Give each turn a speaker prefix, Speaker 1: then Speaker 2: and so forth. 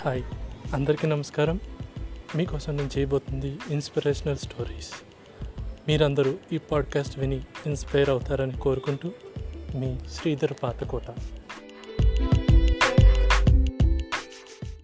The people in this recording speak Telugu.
Speaker 1: హాయ్ అందరికీ నమస్కారం. మీకోసం నేను చేయబోతుంది ఇన్స్పిరేషనల్ స్టోరీస్. మీరందరూ ఈ పాడ్కాస్ట్ విని ఇన్స్పైర్ అవుతారని కోరుకుంటూ మీ శ్రీధర్ పాతకోట.